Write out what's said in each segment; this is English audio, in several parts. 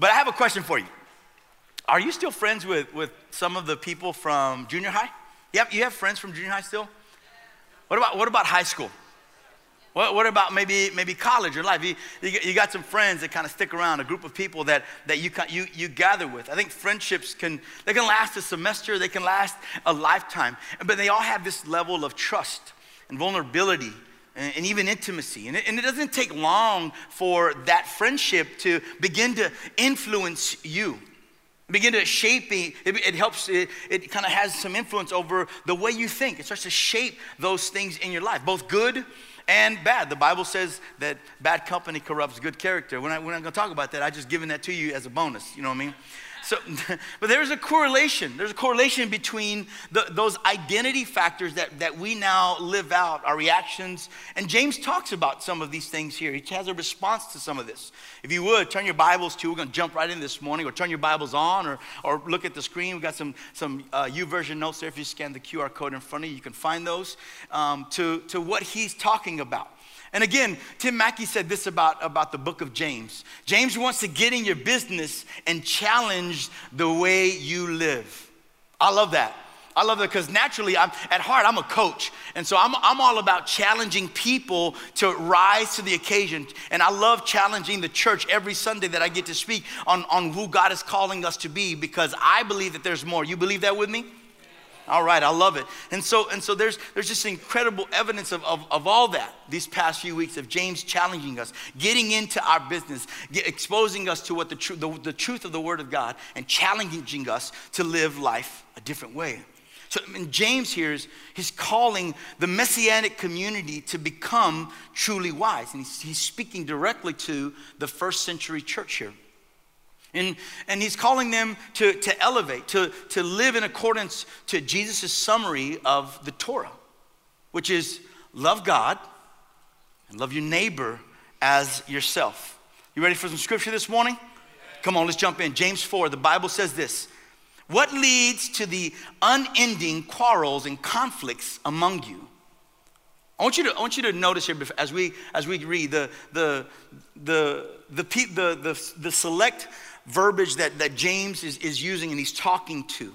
but I have a question for you. Are you still friends with, with some of the people from junior high? Have, you have friends from junior high still? What about, what about high school? What, what about maybe, maybe college or life? You, you, you got some friends that kind of stick around, a group of people that, that you, you, you gather with. I think friendships can, they can last a semester, they can last a lifetime, but they all have this level of trust and vulnerability and, even intimacy. And it, and it doesn't take long for that friendship to begin to influence you begin to shape it, it helps it, it kind of has some influence over the way you think. It starts to shape those things in your life both good and bad. The bible says that bad company corrupts good character. We're not, not going to talk about that. I just given that to you as a bonus you know what i mean so, but there's a correlation. There's a correlation between the, those identity factors that, that we now live out, our reactions. And James talks about some of these things here. He has a response to some of this. If you would, turn your Bibles to, we're going to jump right in this morning, or turn your Bibles on, or, or look at the screen. We've got some, some uh, YouVersion notes there. If you scan the QR code in front of you, you can find those um, to, to what he's talking about. And again, Tim Mackie said this about, about the book of James. James wants to get in your business and challenge the way you live. I love that. I love that because naturally, I'm, at heart, I'm a coach. And so I'm, I'm all about challenging people to rise to the occasion. And I love challenging the church every Sunday that I get to speak on, on who God is calling us to be because I believe that there's more. You believe that with me? All right, I love it. And so, and so there's, there's just incredible evidence of, of, of all that these past few weeks of James challenging us, getting into our business, get, exposing us to what the, tr- the, the truth of the Word of God, and challenging us to live life a different way. So James here is he's calling the messianic community to become truly wise. And he's, he's speaking directly to the first century church here. And, and he's calling them to, to elevate, to, to live in accordance to Jesus' summary of the Torah, which is love God and love your neighbor as yourself. You ready for some scripture this morning? Come on, let's jump in. James 4, the Bible says this What leads to the unending quarrels and conflicts among you? I want you to, I want you to notice here as we, as we read the, the, the, the, the, the, the select verbiage that, that James is, is using and he's talking to?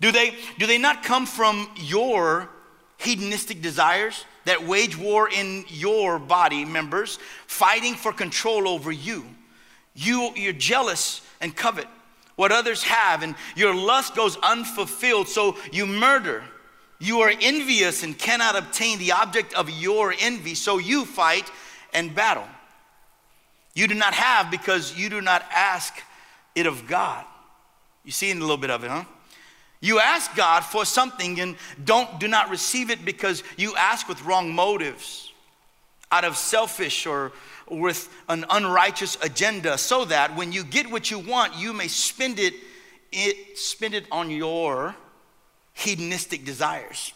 Do they, do they not come from your hedonistic desires that wage war in your body members, fighting for control over you? you you're jealous and covet what others have, and your lust goes unfulfilled, so you murder. You are envious and cannot obtain the object of your envy, so you fight and battle. You do not have because you do not ask it of God. You see a little bit of it, huh? You ask God for something and don't do not receive it because you ask with wrong motives, out of selfish or with an unrighteous agenda, so that when you get what you want, you may spend it, it spend it on your hedonistic desires.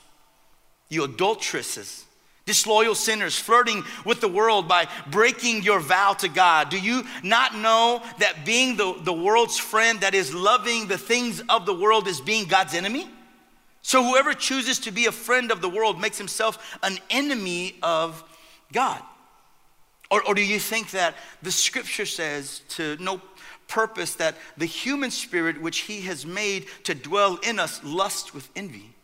You adulteresses disloyal sinners, flirting with the world by breaking your vow to God? Do you not know that being the, the world's friend, that is loving the things of the world, is being God's enemy? So whoever chooses to be a friend of the world makes himself an enemy of God. Or, or do you think that the scripture says to no purpose that the human spirit which he has made to dwell in us lusts with envy?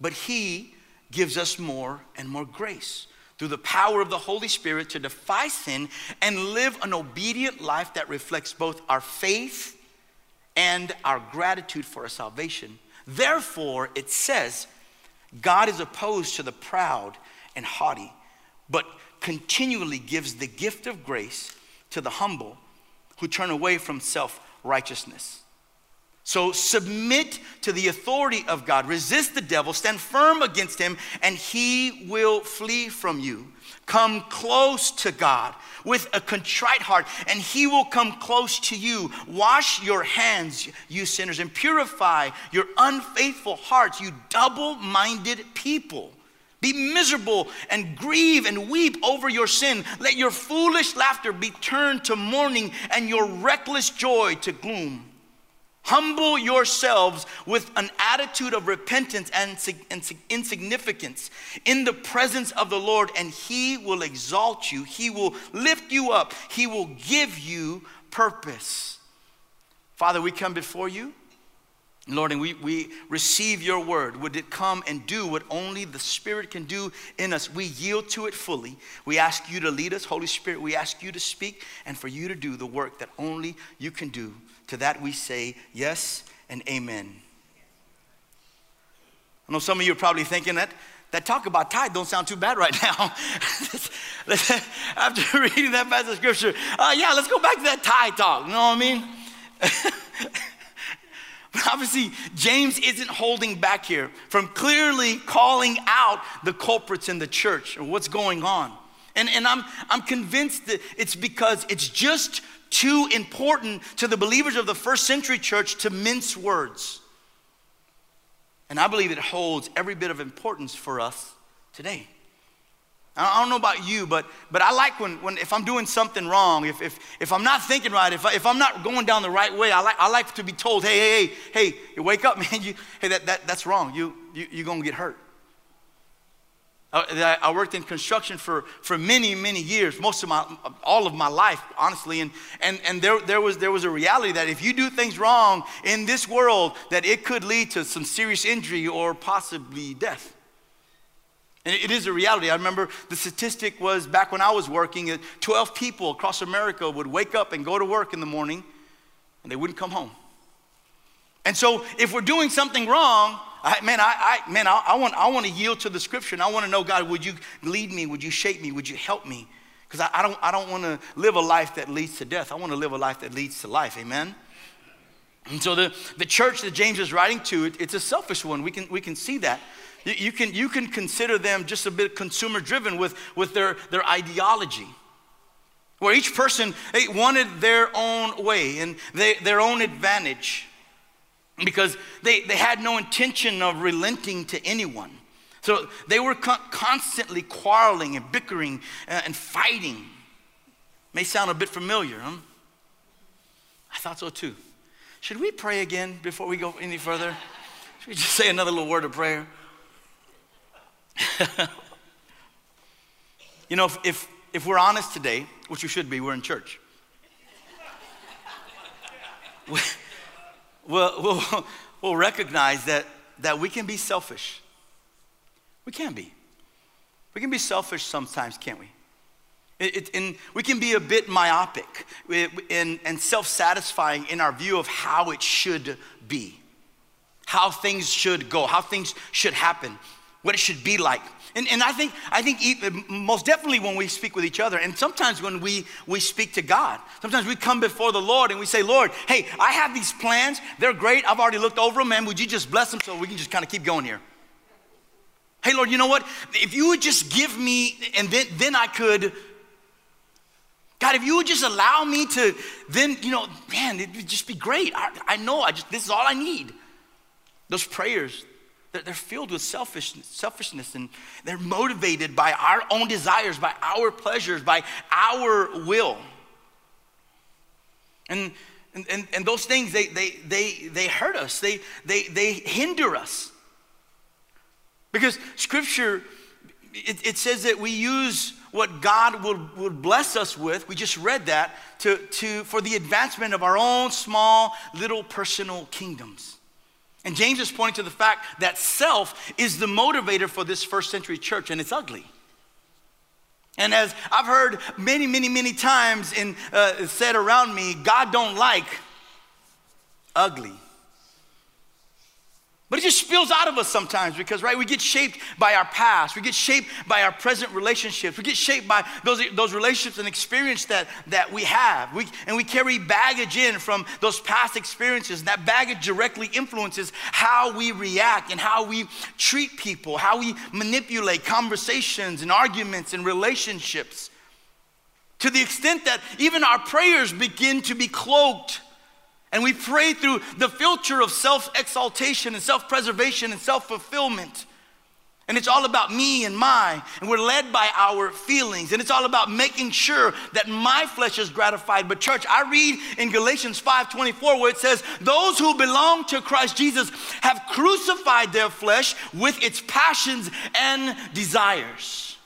But he gives us more and more grace through the power of the Holy Spirit to defy sin and live an obedient life that reflects both our faith and our gratitude for our salvation. Therefore, it says, God is opposed to the proud and haughty, but continually gives the gift of grace to the humble who turn away from self righteousness. So submit to the authority of God. Resist the devil. Stand firm against him, and he will flee from you. Come close to God with a contrite heart, and he will come close to you. Wash your hands, you sinners, and purify your unfaithful hearts, you double minded people. Be miserable and grieve and weep over your sin. Let your foolish laughter be turned to mourning and your reckless joy to gloom. Humble yourselves with an attitude of repentance and insignificance in the presence of the Lord, and He will exalt you. He will lift you up. He will give you purpose. Father, we come before you. Lord, and we, we receive your word. Would it come and do what only the Spirit can do in us? We yield to it fully. We ask you to lead us, Holy Spirit. We ask you to speak and for you to do the work that only you can do. To that we say yes and amen. I know some of you are probably thinking that that talk about tithe don't sound too bad right now. After reading that passage of scripture, uh, yeah, let's go back to that tithe talk. You know what I mean? Obviously, James isn't holding back here from clearly calling out the culprits in the church or what's going on. And, and I'm, I'm convinced that it's because it's just too important to the believers of the first century church to mince words. And I believe it holds every bit of importance for us today. I don't know about you, but, but I like when, when if I'm doing something wrong, if, if, if I'm not thinking right, if, I, if I'm not going down the right way, I like, I like to be told, hey, hey, hey, hey, wake up, man. You, hey, that, that, that's wrong. You, you, you're going to get hurt. Uh, I, I worked in construction for, for many, many years, most of my, all of my life, honestly. And, and, and there, there, was, there was a reality that if you do things wrong in this world, that it could lead to some serious injury or possibly death. And it is a reality. I remember the statistic was back when I was working, uh, 12 people across America would wake up and go to work in the morning and they wouldn't come home. And so if we're doing something wrong, I, man, I, I man, I, I, want, I want to yield to the scripture and I want to know, God, would you lead me? Would you shape me? Would you help me? Because I, I, don't, I don't want to live a life that leads to death. I want to live a life that leads to life. Amen? And so the, the church that James is writing to, it, it's a selfish one. We can, we can see that. You, you, can, you can consider them just a bit consumer driven with, with their, their ideology. Where each person wanted their own way and they, their own advantage because they, they had no intention of relenting to anyone. So they were con- constantly quarreling and bickering uh, and fighting. May sound a bit familiar, huh? I thought so too. Should we pray again before we go any further? Should we just say another little word of prayer? you know, if, if, if, we're honest today, which we should be, we're in church. we, we'll, we'll, we'll recognize that, that we can be selfish. We can be. We can be selfish sometimes, can't we? It, it, and we can be a bit myopic and, and self satisfying in our view of how it should be, how things should go, how things should happen what it should be like. And, and I think, I think most definitely when we speak with each other, and sometimes when we, we speak to God, sometimes we come before the Lord and we say, Lord, hey, I have these plans. They're great. I've already looked over them, man. Would you just bless them so we can just kind of keep going here? Hey, Lord, you know what? If you would just give me, and then, then I could, God, if you would just allow me to, then, you know, man, it would just be great. I, I know, I just, this is all I need. Those prayers, they're filled with selfishness, selfishness and they're motivated by our own desires, by our pleasures, by our will. And, and, and, those things, they, they, they, they hurt us, they, they, they hinder us. Because scripture, it, it says that we use what God would, would bless us with, we just read that, to, to, for the advancement of our own small little personal kingdoms. And James is pointing to the fact that self is the motivator for this first century church, and it's ugly. And as I've heard many, many, many times in, uh, said around me, God don't like ugly. But it just spills out of us sometimes because, right, we get shaped by our past. We get shaped by our present relationships. We get shaped by those, those relationships and experience that, that we have. We, and we carry baggage in from those past experiences. And that baggage directly influences how we react and how we treat people, how we manipulate conversations and arguments and relationships. To the extent that even our prayers begin to be cloaked and we pray through the filter of self exaltation and self preservation and self fulfillment. And it's all about me and my, and we're led by our feelings. And it's all about making sure that my flesh is gratified. But church, I read in Galatians 5:24 where it says, "Those who belong to Christ Jesus have crucified their flesh with its passions and desires."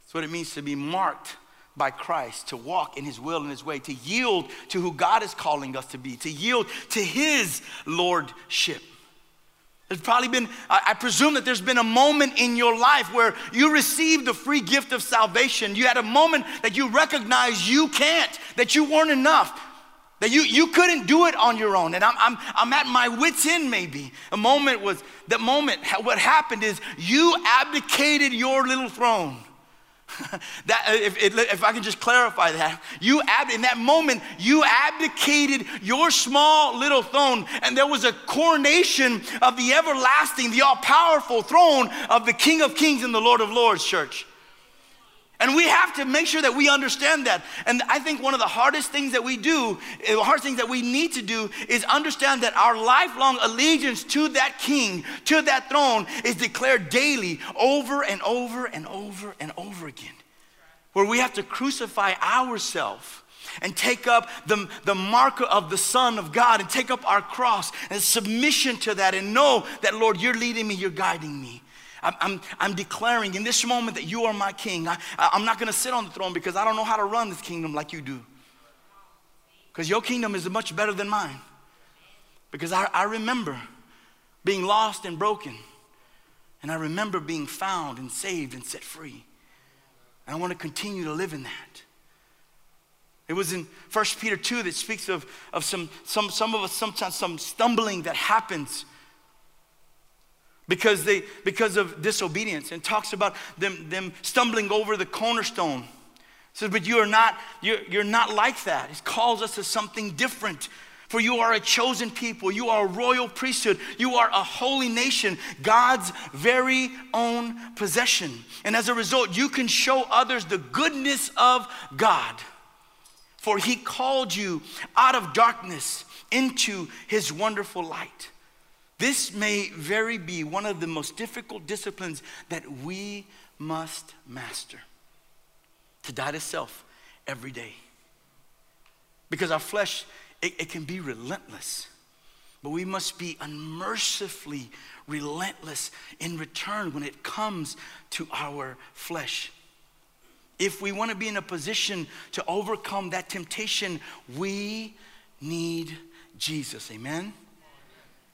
That's what it means to be marked by Christ, to walk in his will and his way, to yield to who God is calling us to be, to yield to his lordship. There's probably been, I presume that there's been a moment in your life where you received the free gift of salvation. You had a moment that you recognized you can't, that you weren't enough, that you, you couldn't do it on your own. And I'm, I'm, I'm at my wits' end, maybe. A moment was, that moment, what happened is you abdicated your little throne that, uh, if, if, I can just clarify that, you ab- in that moment, you abdicated your small little throne, and there was a coronation of the everlasting, the all powerful throne of the King of Kings and the Lord of Lords, church. And we have to make sure that we understand that. And I think one of the hardest things that we do, eh, the hardest things that we need to do is understand that our lifelong allegiance to that king, to that throne, is declared daily over and over and over and over again. Where we have to crucify ourselves and take up the, the marker of the Son of God and take up our cross and submission to that and know that, Lord, you're leading me, you're guiding me. I'm, I'm, declaring in this moment that you are my king. I, I'm not going to sit on the throne because I don't know how to run this kingdom like you do. Because your kingdom is much better than mine. Because I, I remember being lost and broken. And I remember being found and saved and set free. And I want to continue to live in that. It was in 1 Peter 2 that speaks of, of some, some, some of us sometimes some stumbling that happens because, they, because of disobedience and talks about them, them stumbling over the cornerstone. says, but you are not, you're, you're not like that. He calls us to something different. For you are a chosen people, you are a royal priesthood, you are a holy nation, God's very own possession. And as a result, you can show others the goodness of God. For he called you out of darkness into his wonderful light. This may very be one of the most difficult disciplines that we must master to die to self every day. Because our flesh, it, it can be relentless, but we must be unmercifully relentless in return when it comes to our flesh. If we want to be in a position to overcome that temptation, we need Jesus. Amen?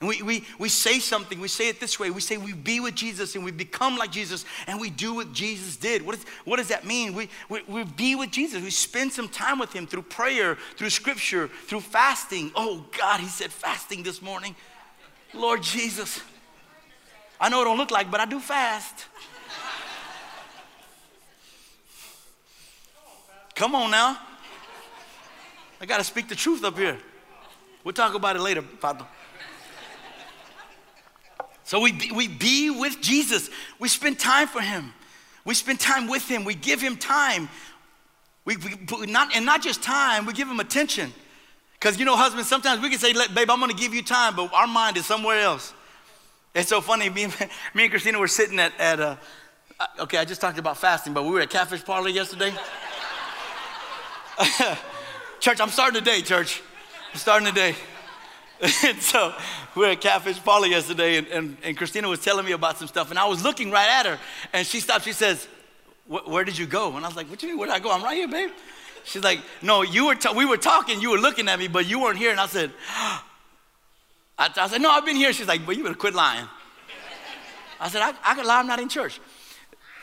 And we, we, we say something, we say it this way. We say we be with Jesus and we become like Jesus and we do what Jesus did. What, is, what does that mean? We, we, we be with Jesus. We spend some time with him through prayer, through scripture, through fasting. Oh God, he said fasting this morning. Lord Jesus. I know it don't look like, but I do fast. Come on now. I got to speak the truth up here. We'll talk about it later, Father. So we be, we be with Jesus. We spend time for him. We spend time with him. We give him time. We, we not, and not just time, we give him attention. Because you know, husbands, sometimes we can say, babe, I'm gonna give you time, but our mind is somewhere else. It's so funny. Me, me and Christina were sitting at, at uh, okay, I just talked about fasting, but we were at Catfish Parlour yesterday. church, I'm starting today, church. I'm starting today. and so we were at Catfish Parlour yesterday, and, and, and, Christina was telling me about some stuff, and I was looking right at her, and she stopped. She says, "Where did you go?" And I was like, "What do you mean? Where did I go? I'm right here, babe." She's like, "No, you were. we were talking. You were looking at me, but you weren't here." And I said, I, said, "No, I've been here." She's like, "Well, you better quit lying." I said, "I, I can lie. I'm not in church."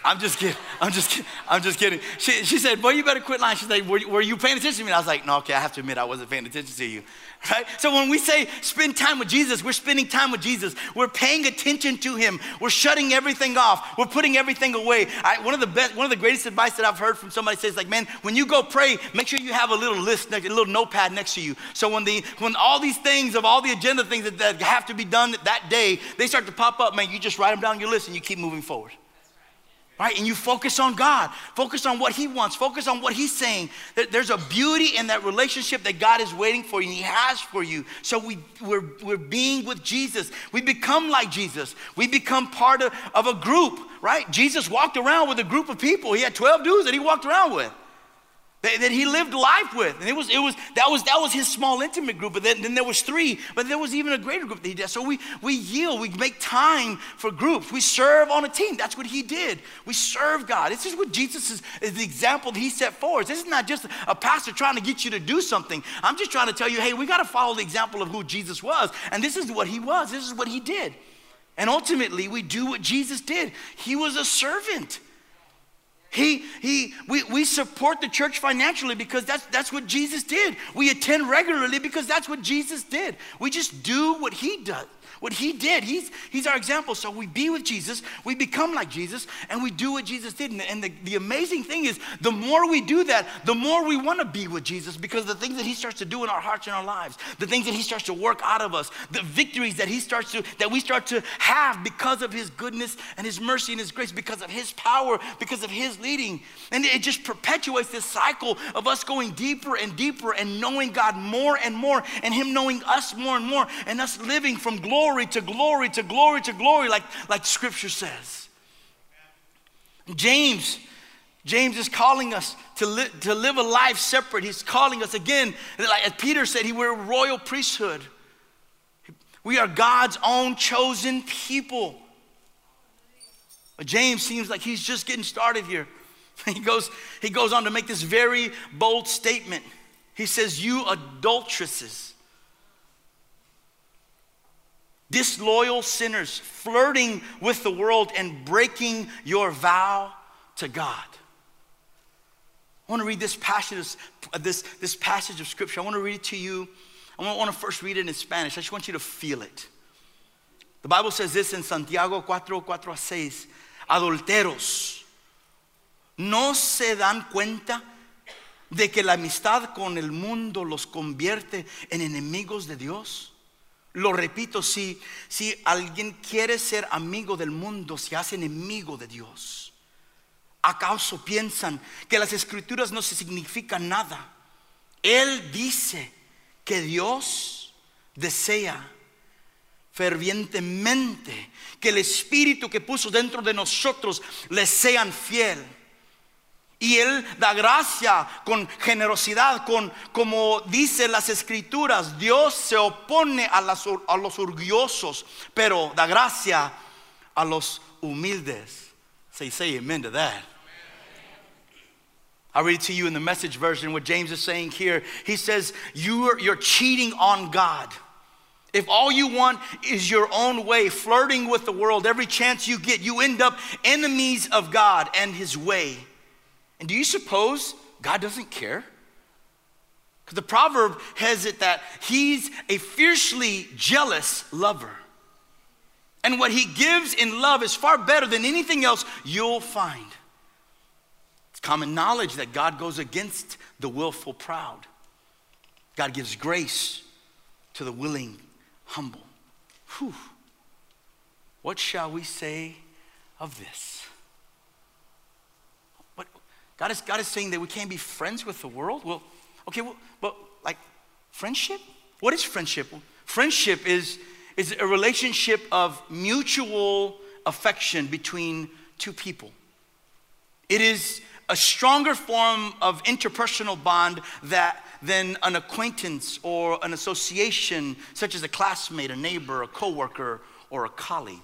I'm just kidding. I'm just kidding. I'm just kidding. She, she said, Boy, you better quit lying. She's like, were, were you paying attention to me? And I was like, No, okay, I have to admit, I wasn't paying attention to you. Right? So when we say spend time with Jesus, we're spending time with Jesus. We're paying attention to him. We're shutting everything off. We're putting everything away. I, one of the best, one of the greatest advice that I've heard from somebody says, like, man, when you go pray, make sure you have a little list, a little notepad next to you. So when the when all these things of all the agenda things that, that have to be done that day, they start to pop up, man, you just write them down your list and you keep moving forward right? And you focus on God, focus on what He wants, focus on what He's saying. There's a beauty in that relationship that God is waiting for you and He has for you. So we, we're, we're being with Jesus. We become like Jesus. We become part of, of a group, right? Jesus walked around with a group of people. He had 12 dudes that He walked around with. That, that he lived life with. And it was, it was, that, was, that was his small, intimate group. But then, then there was three, but there was even a greater group that he did. So we, we yield, we make time for groups. We serve on a team. That's what he did. We serve God. This is what Jesus is, is the example that he set for us. This is not just a pastor trying to get you to do something. I'm just trying to tell you, hey, we got to follow the example of who Jesus was. And this is what he was. This is what he did. And ultimately, we do what Jesus did. He was a servant. He, he, we, we support the church financially because that's, that's what Jesus did. We attend regularly because that's what Jesus did. We just do what he does what he did. He's, he's our example. So we be with Jesus, we become like Jesus, and we do what Jesus did. And, and the, the amazing thing is, the more we do that, the more we want to be with Jesus because the things that he starts to do in our hearts and our lives, the things that he starts to work out of us, the victories that he starts to, that we start to have because of his goodness and his mercy and his grace, because of his power, because of his leading. And it just perpetuates this cycle of us going deeper and deeper and knowing God more and more, and him knowing us more and more, and us living from glory glory to glory to glory to glory, like, like scripture says. James, James is calling us to, li- to live a life separate. He's calling us again, like Peter said, he, we're a royal priesthood. We are God's own chosen people. But James seems like he's just getting started here. He goes, he goes on to make this very bold statement. He says, You adulteresses disloyal sinners, flirting with the world and breaking your vow to God. I want to read this passage, this, this passage of scripture. I want to read it to you. I want to first read it in Spanish. I just want you to feel it. The Bible says this in Santiago 4, 4 6. Adulteros, ¿no se dan cuenta de que la amistad con el mundo los convierte en enemigos de Dios? Lo repito, si, si alguien quiere ser amigo del mundo, se hace enemigo de Dios. ¿Acaso piensan que las escrituras no significan nada? Él dice que Dios desea fervientemente que el espíritu que puso dentro de nosotros le sean fiel y Él da gracia con generosidad, con como dice las escrituras, Dios se opone a, las, a los orgullosos, pero da gracia a los humildes. Say, say amen to that. I read to you in the message version what James is saying here. He says, you're, you're cheating on God. If all you want is your own way, flirting with the world, every chance you get, you end up enemies of God and His way. And do you suppose God doesn't care? Because the proverb has it that he's a fiercely jealous lover. And what he gives in love is far better than anything else you'll find. It's common knowledge that God goes against the willful proud. God gives grace to the willing, humble. Whew. What shall we say of this? God is, God is saying that we can't be friends with the world. Well, okay, well, but like friendship? What is friendship? Friendship is, is a relationship of mutual affection between two people. It is a stronger form of interpersonal bond that, than an acquaintance or an association, such as a classmate, a neighbor, a coworker, or a colleague.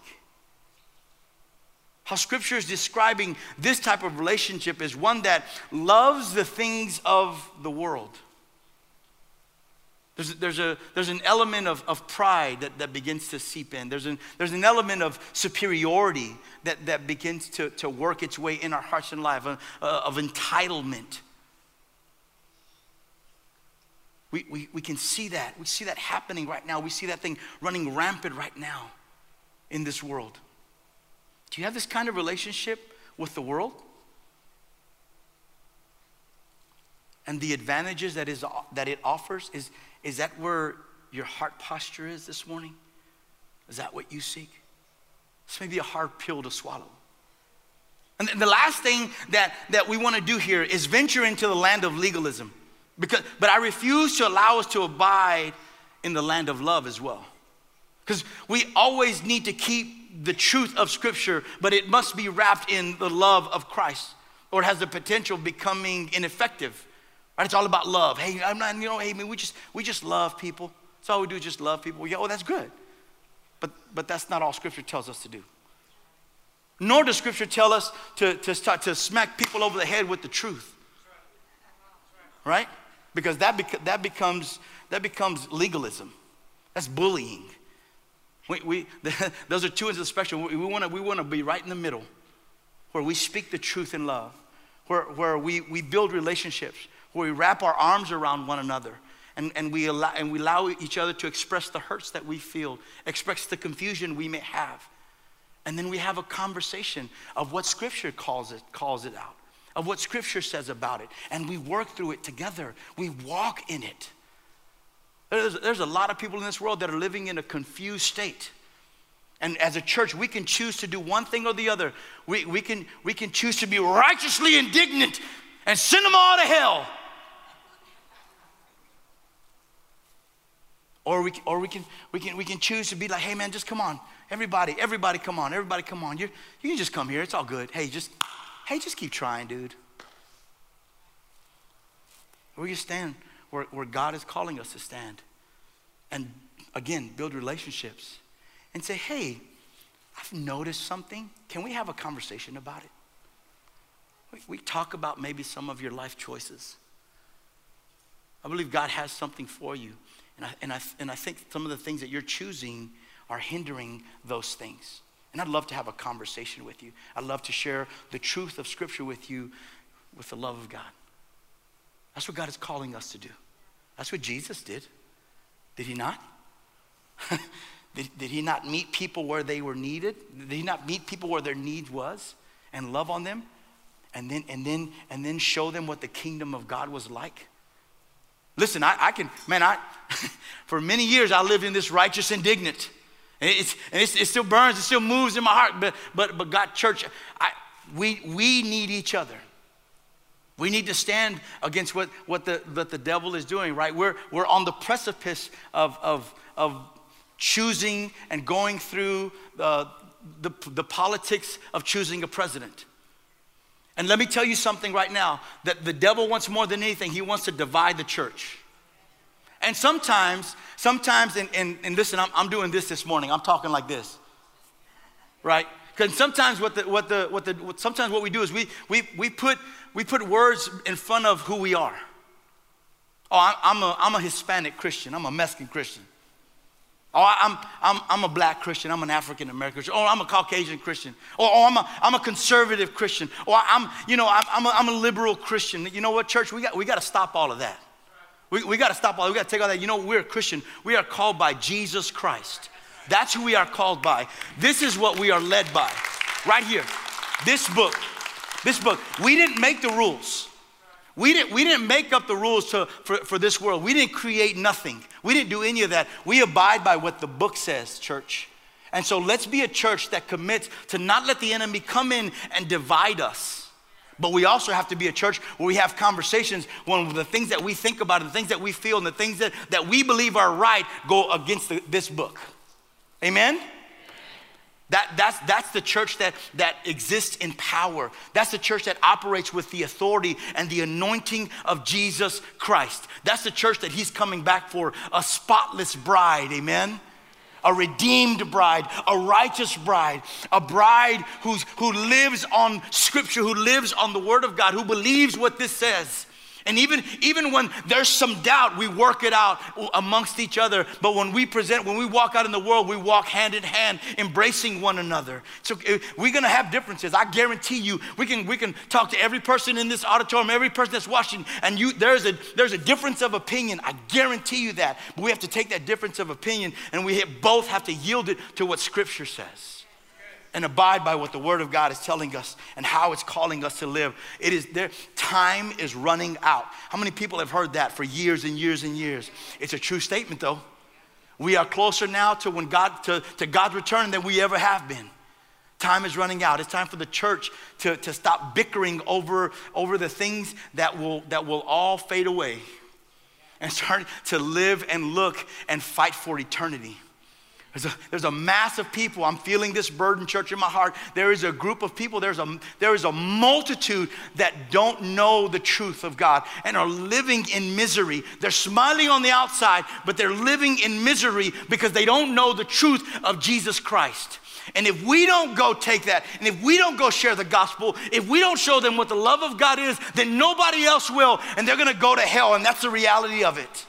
How scripture is describing this type of relationship is one that loves the things of the world. There's, there's, a, there's an element of, of pride that, that begins to seep in. There's an, there's an element of superiority that, that begins to, to work its way in our hearts and life, uh, uh, of entitlement. We, we, we can see that. We see that happening right now. We see that thing running rampant right now in this world. Do you have this kind of relationship with the world? And the advantages that, is, that it offers, is, is that where your heart posture is this morning? Is that what you seek? This may be a hard pill to swallow. And the last thing that, that we want to do here is venture into the land of legalism. Because, but I refuse to allow us to abide in the land of love as well. Because we always need to keep the truth of Scripture, but it must be wrapped in the love of Christ, or it has the potential of becoming ineffective Right? It's all about love. Hey, I'm not, you know, hey, man, we just, we just love people. That's all we do, just love people. Yeah, oh, that's good. But, but that's not all Scripture tells us to do. Nor does Scripture tell us to, to, start, to smack people over the head with the truth. Right? Because that, bec- that, becomes, that becomes legalism. That's bullying. We, we, those are two ends of the spectrum. We, we want to be right in the middle where we speak the truth in love, where, where we, we build relationships, where we wrap our arms around one another and, and, we allow, and we allow each other to express the hurts that we feel, express the confusion we may have. And then we have a conversation of what Scripture calls it, calls it out, of what Scripture says about it. And we work through it together, we walk in it. There's, there's a lot of people in this world that are living in a confused state. And as a church, we can choose to do one thing or the other. We, we, can, we can choose to be righteously indignant and send them all to hell. Or we, or we, can, we, can, we can choose to be like, hey man, just come on. Everybody, everybody come on. Everybody come on. you you can just come here. It's all good. Hey, just, hey, just keep trying, dude. Where you stand where, where God is calling us to stand. And again, build relationships and say, hey, I've noticed something. Can we have a conversation about it? We, we talk about maybe some of your life choices. I believe God has something for you. And I, and, I, and I think some of the things that you're choosing are hindering those things. And I'd love to have a conversation with you. I'd love to share the truth of Scripture with you with the love of God. That's what God is calling us to do. That's what Jesus did. Did he not? did, did he not meet people where they were needed? Did he not meet people where their need was and love on them? And then, and then, and then show them what the kingdom of God was like? Listen, I, I can, man, I, for many years I lived in this righteous indignant. And, it's, and it's, it still burns, it still moves in my heart. But, but, but God, church, I, we, we need each other. We need to stand against what, what, the, what the devil is doing, right? We're, we're on the precipice of, of, of choosing and going through the, the, the politics of choosing a president. And let me tell you something right now that the devil wants more than anything, he wants to divide the church. And sometimes, sometimes, and, and, and listen, I'm, I'm doing this this morning, I'm talking like this, right? Because sometimes what the, what the, what the, what, sometimes what we do is we, we, we, put, we put words in front of who we are. Oh, I'm a, I'm a Hispanic Christian, I'm a Mexican Christian. Oh, I'm, I'm, I'm a black Christian. I'm an African American Christian. Oh, I'm a Caucasian Christian. Or, oh, I'm, a, I'm a conservative Christian. Oh, or I'm, you know, I'm, I'm, a, I'm a liberal Christian. You know what, church? We got, we got to stop all of that. We, we got to stop all We got to take all that. You know, we're a Christian. We are called by Jesus Christ. That's who we are called by. This is what we are led by. Right here. This book. This book. We didn't make the rules. We didn't, we didn't make up the rules to, for, for this world. We didn't create nothing. We didn't do any of that. We abide by what the book says, church. And so let's be a church that commits to not let the enemy come in and divide us. But we also have to be a church where we have conversations when the things that we think about and the things that we feel and the things that, that we believe are right go against the, this book. Amen? That, that's, that's the church that, that exists in power. That's the church that operates with the authority and the anointing of Jesus Christ. That's the church that he's coming back for a spotless bride, amen? A redeemed bride, a righteous bride, a bride who's, who lives on scripture, who lives on the word of God, who believes what this says. And even, even when there's some doubt, we work it out amongst each other. But when we present, when we walk out in the world, we walk hand in hand, embracing one another. So eh, we're gonna have differences. I guarantee you, we can, we can talk to every person in this auditorium, every person that's watching, and you there's a there's a difference of opinion. I guarantee you that. But we have to take that difference of opinion and we both have to yield it to what scripture says and abide by what the word of God is telling us and how it's calling us to live. It is there, time is running out. How many people have heard that for years and years and years? It's a true statement though. We are closer now to when God to, to God's return than we ever have been. Time is running out. It's time for the church to, to stop bickering over, over the things that will, that will all fade away and start to live and look and fight for eternity. There's a, there's a mass of people. I'm feeling this burden, church, in my heart. There is a group of people, there's a, there is a multitude that don't know the truth of God and are living in misery. They're smiling on the outside, but they're living in misery because they don't know the truth of Jesus Christ. And if we don't go take that, and if we don't go share the gospel, if we don't show them what the love of God is, then nobody else will, and they're gonna go to hell, and that's the reality of it.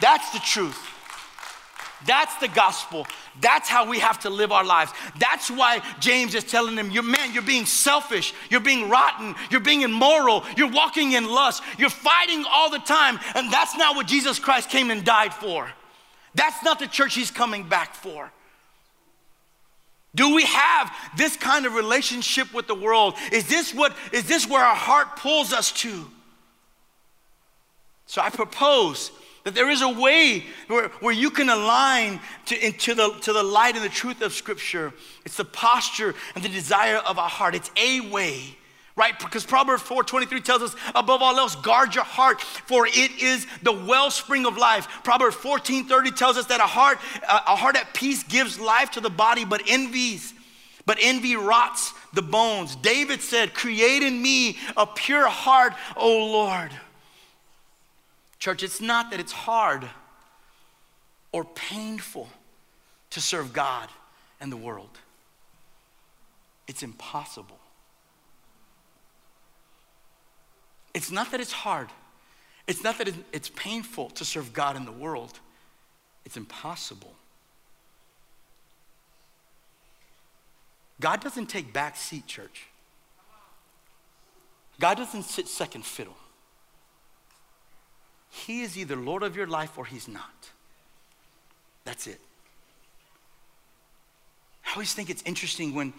That's the truth. That's the gospel. That's how we have to live our lives. That's why James is telling them, you're, man, you're being selfish, you're being rotten, you're being immoral, you're walking in lust, you're fighting all the time, and that's not what Jesus Christ came and died for. That's not the church he's coming back for. Do we have this kind of relationship with the world? Is this what is this where our heart pulls us to? So I propose that there is a way where, where you can align to, into the, to the light and the truth of Scripture. It's the posture and the desire of our heart. It's a way, right? Because Proverbs 4.23 tells us, above all else, guard your heart, for it is the wellspring of life. Proverbs 14.30 tells us that a heart, uh, a heart at peace gives life to the body, but envies, but envy rots the bones. David said, create in me a pure heart, O Lord. Church, it's not that it's hard or painful to serve God and the world, it's impossible. It's not that it's hard. It's not that it's painful to serve God in the world. It's impossible. God doesn't take back seat, church. God doesn't sit second fiddle. He is either Lord of your life or He's not. That's it. I always think it's interesting when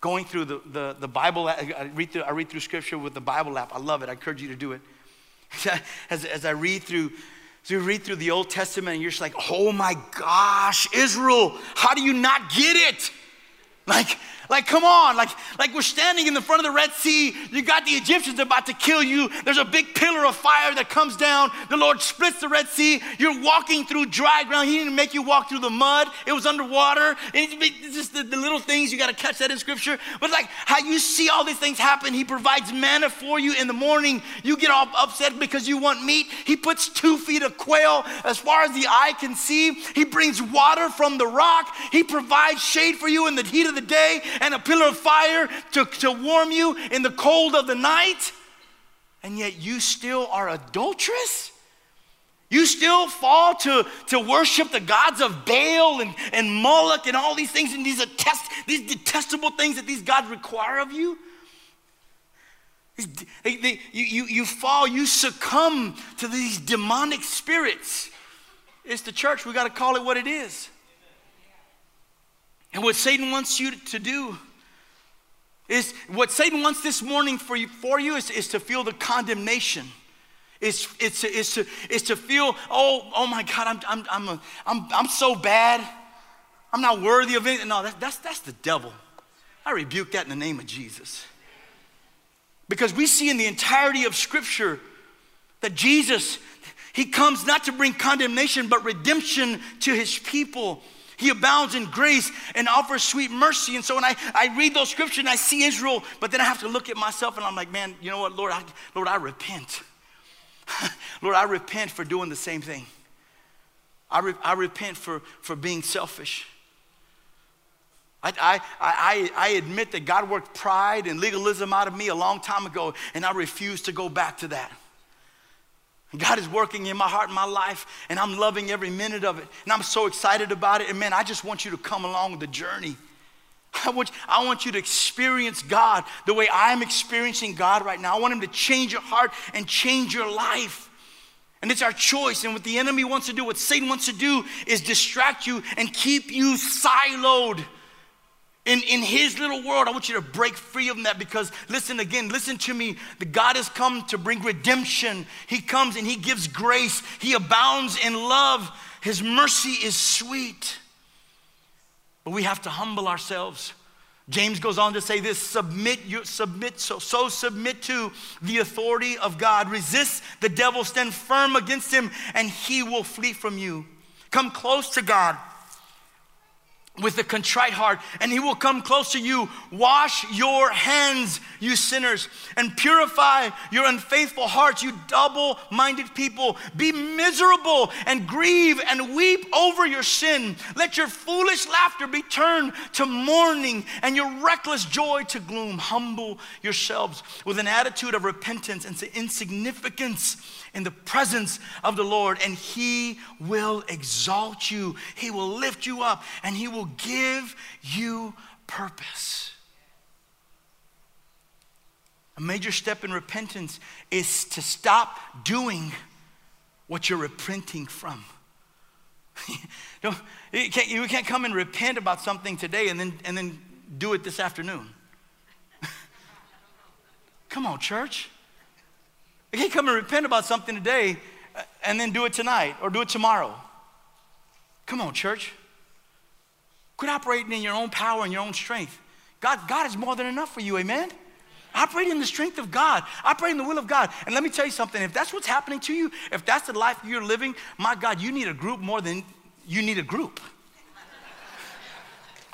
going through the, the, the Bible, I read, through, I read through scripture with the Bible app. I love it. I encourage you to do it. As, as I read through, as you read through the Old Testament, and you're just like, oh my gosh, Israel, how do you not get it? Like, like, come on, like, like we're standing in the front of the Red Sea. You got the Egyptians about to kill you. There's a big pillar of fire that comes down. The Lord splits the Red Sea. You're walking through dry ground. He didn't make you walk through the mud. It was underwater. It's just the, the little things you got to catch that in Scripture. But like how you see all these things happen. He provides manna for you in the morning. You get all upset because you want meat. He puts two feet of quail as far as the eye can see. He brings water from the rock. He provides shade for you in the heat of the day and a pillar of fire to, to warm you in the cold of the night, and yet you still are adulterous? You still fall to, to worship the gods of Baal and, and Moloch and all these things and these, attest, these detestable things that these gods require of you? They, they, you, you, you fall, you succumb to these demonic spirits. It's the church, we got to call it what it is. And what Satan wants you to do is what Satan wants this morning for you, for you is, is to feel the condemnation. It's, it's, it's, to, it's to feel, oh, oh my God, I'm, I'm, I'm, a, I'm, I'm so bad. I'm not worthy of it. No, that, that's, that's the devil. I rebuke that in the name of Jesus. Because we see in the entirety of Scripture that Jesus, He comes not to bring condemnation, but redemption to His people. He abounds in grace and offers sweet mercy. And so when I, I read those scriptures and I see Israel, but then I have to look at myself and I'm like, man, you know what, Lord, I, Lord, I repent. Lord, I repent for doing the same thing. I, re- I repent for, for being selfish. I, I, I, I admit that God worked pride and legalism out of me a long time ago, and I refuse to go back to that. God is working in my heart and my life, and I'm loving every minute of it. And I'm so excited about it. And man, I just want you to come along the journey. I want, I want you to experience God the way I'm experiencing God right now. I want Him to change your heart and change your life. And it's our choice. And what the enemy wants to do, what Satan wants to do, is distract you and keep you siloed in, in his little world, I want you to break free of that because, listen again, listen to me. The God has come to bring redemption. He comes and he gives grace. He abounds in love. His mercy is sweet. But we have to humble ourselves. James goes on to say this submit you submit so so submit to the authority of God resist the devil stand firm against him and he will flee from you come close to God with a contrite heart, and he will come close to you. Wash your hands, you sinners, and purify your unfaithful hearts, you double minded people. Be miserable and grieve and weep over your sin. Let your foolish laughter be turned to mourning and your reckless joy to gloom. Humble yourselves with an attitude of repentance and insignificance in the presence of the Lord, and He will exalt you. He will lift you up, and He will give you purpose. A major step in repentance is to stop doing what you're repenting from. you, can't, you can't come and repent about something today and then, and then do it this afternoon. come on, church. You can't come and repent about something today uh, and then do it tonight or do it tomorrow. Come on, church. Quit operating in your own power and your own strength. God, God is more than enough for you, amen? Operate in the strength of God. Operate in the will of God. And let me tell you something if that's what's happening to you, if that's the life you're living, my God, you need a group more than you need a group.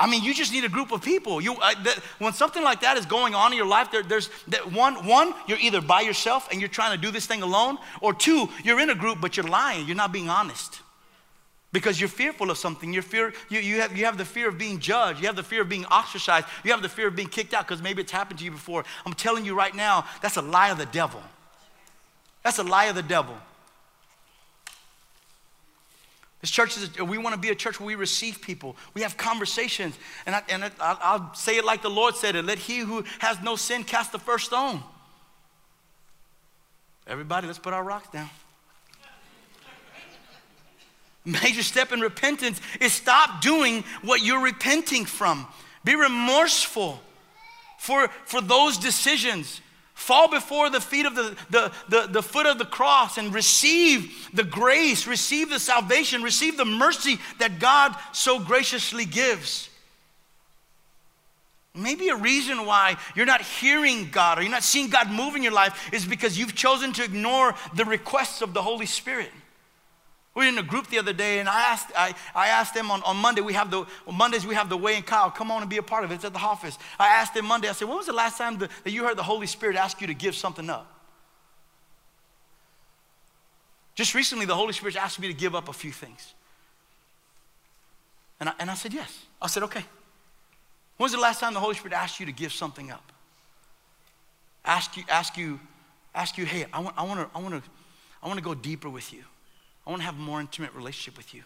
I mean, you just need a group of people. You, uh, that, when something like that is going on in your life, there, there's that one, one, you're either by yourself and you're trying to do this thing alone, or two, you're in a group but you're lying. You're not being honest because you're fearful of something. You're fear, you, you, have, you have the fear of being judged. You have the fear of being ostracized. You have the fear of being kicked out because maybe it's happened to you before. I'm telling you right now, that's a lie of the devil. That's a lie of the devil. This church is, we want to be a church where we receive people. We have conversations. And, I, and I, will say it like the Lord said it let he who has no sin cast the first stone. Everybody, let's put our rocks down. Major step in repentance is stop doing what you're repenting from. Be remorseful for, for those decisions. Fall before the feet of the, the, the, the, foot of the cross and receive the grace, receive the salvation, receive the mercy that God so graciously gives. Maybe a reason why you're not hearing God or you're not seeing God move in your life is because you've chosen to ignore the requests of the Holy Spirit. We were in a group the other day, and I asked, I, I asked them on, on Monday, we have the, on Mondays we have the Way and Kyle, come on and be a part of it. It's at the office. I asked them Monday, I said, when was the last time the, that you heard the Holy Spirit ask you to give something up? Just recently, the Holy Spirit asked me to give up a few things. And I, and I said, yes. I said, okay. When was the last time the Holy Spirit asked you to give something up? Ask you, ask you, ask you, hey, I want, I want to, I want to, I want to go deeper with you. I want to have a more intimate relationship with you.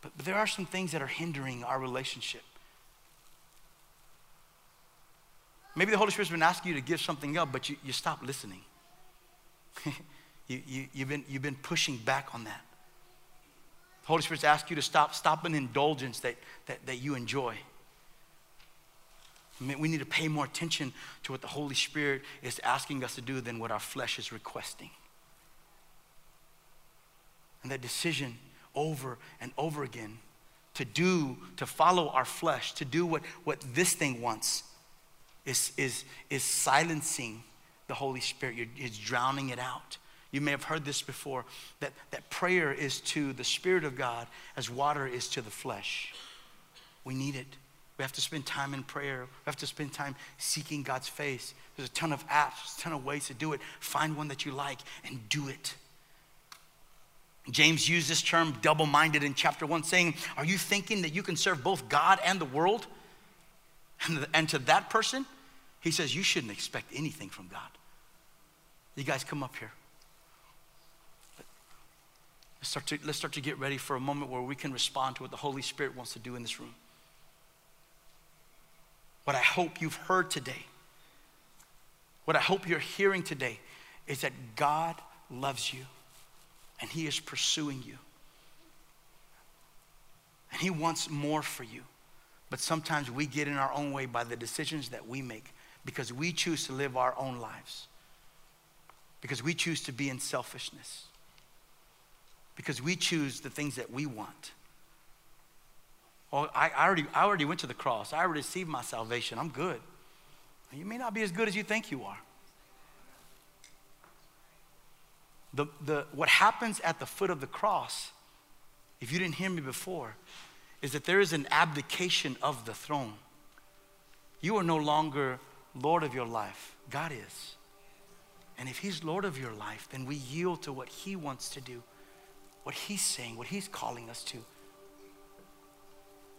But, but there are some things that are hindering our relationship. Maybe the Holy Spirit's been asking you to give something up, but you, you stop listening. you, you, you've, been, you've been pushing back on that. The Holy Spirit's asked you to stop, stop an indulgence that, that, that you enjoy. I mean, we need to pay more attention to what the Holy Spirit is asking us to do than what our flesh is requesting. And that decision over and over again to do, to follow our flesh, to do what, what this thing wants, is, is, is silencing the Holy Spirit. You're, it's drowning it out. You may have heard this before that, that prayer is to the Spirit of God as water is to the flesh. We need it. We have to spend time in prayer. We have to spend time seeking God's face. There's a ton of apps, a ton of ways to do it. Find one that you like and do it. James used this term double minded in chapter one, saying, Are you thinking that you can serve both God and the world? And, to that person, he says, You shouldn't expect anything from God. You guys come up here. Let's start, to, let's start to get ready for a moment where we can respond to what the Holy Spirit wants to do in this room. What I hope you've heard today, what I hope you're hearing today, is that God loves you and He is pursuing you. And He wants more for you. But sometimes we get in our own way by the decisions that we make because we choose to live our own lives, because we choose to be in selfishness, because we choose the things that we want. Well, I, I, already, I already went to the cross. I already received my salvation. I'm good. You may not be as good as you think you are. The, the, what happens at the foot of the cross if you didn't hear me before, is that there is an abdication of the throne. You are no longer Lord of your life, God is. And if He's Lord of your life, then we yield to what He wants to do, what He's saying, what He's calling us to.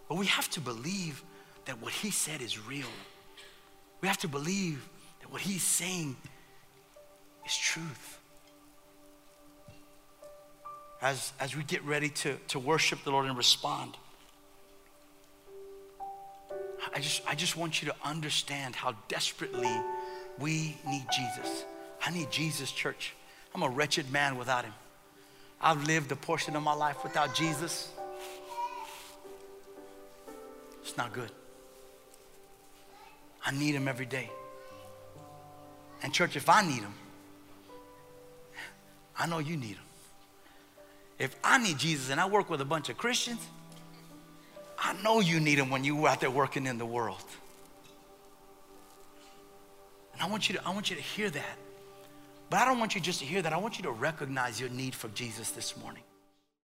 But we have to believe that what He said is real. We have to believe that what He's saying is truth. As, as we get ready to, to worship the Lord and respond, I just, I just want you to understand how desperately we need Jesus. I need Jesus, church. I'm a wretched man without him. I've lived a portion of my life without Jesus. It's not good. I need him every day. And, church, if I need him, I know you need him. If I need Jesus and I work with a bunch of Christians, I know you need him when you're out there working in the world. And I want you to, I want you to hear that. But I don't want you just to hear that. I want you to recognize your need for Jesus this morning.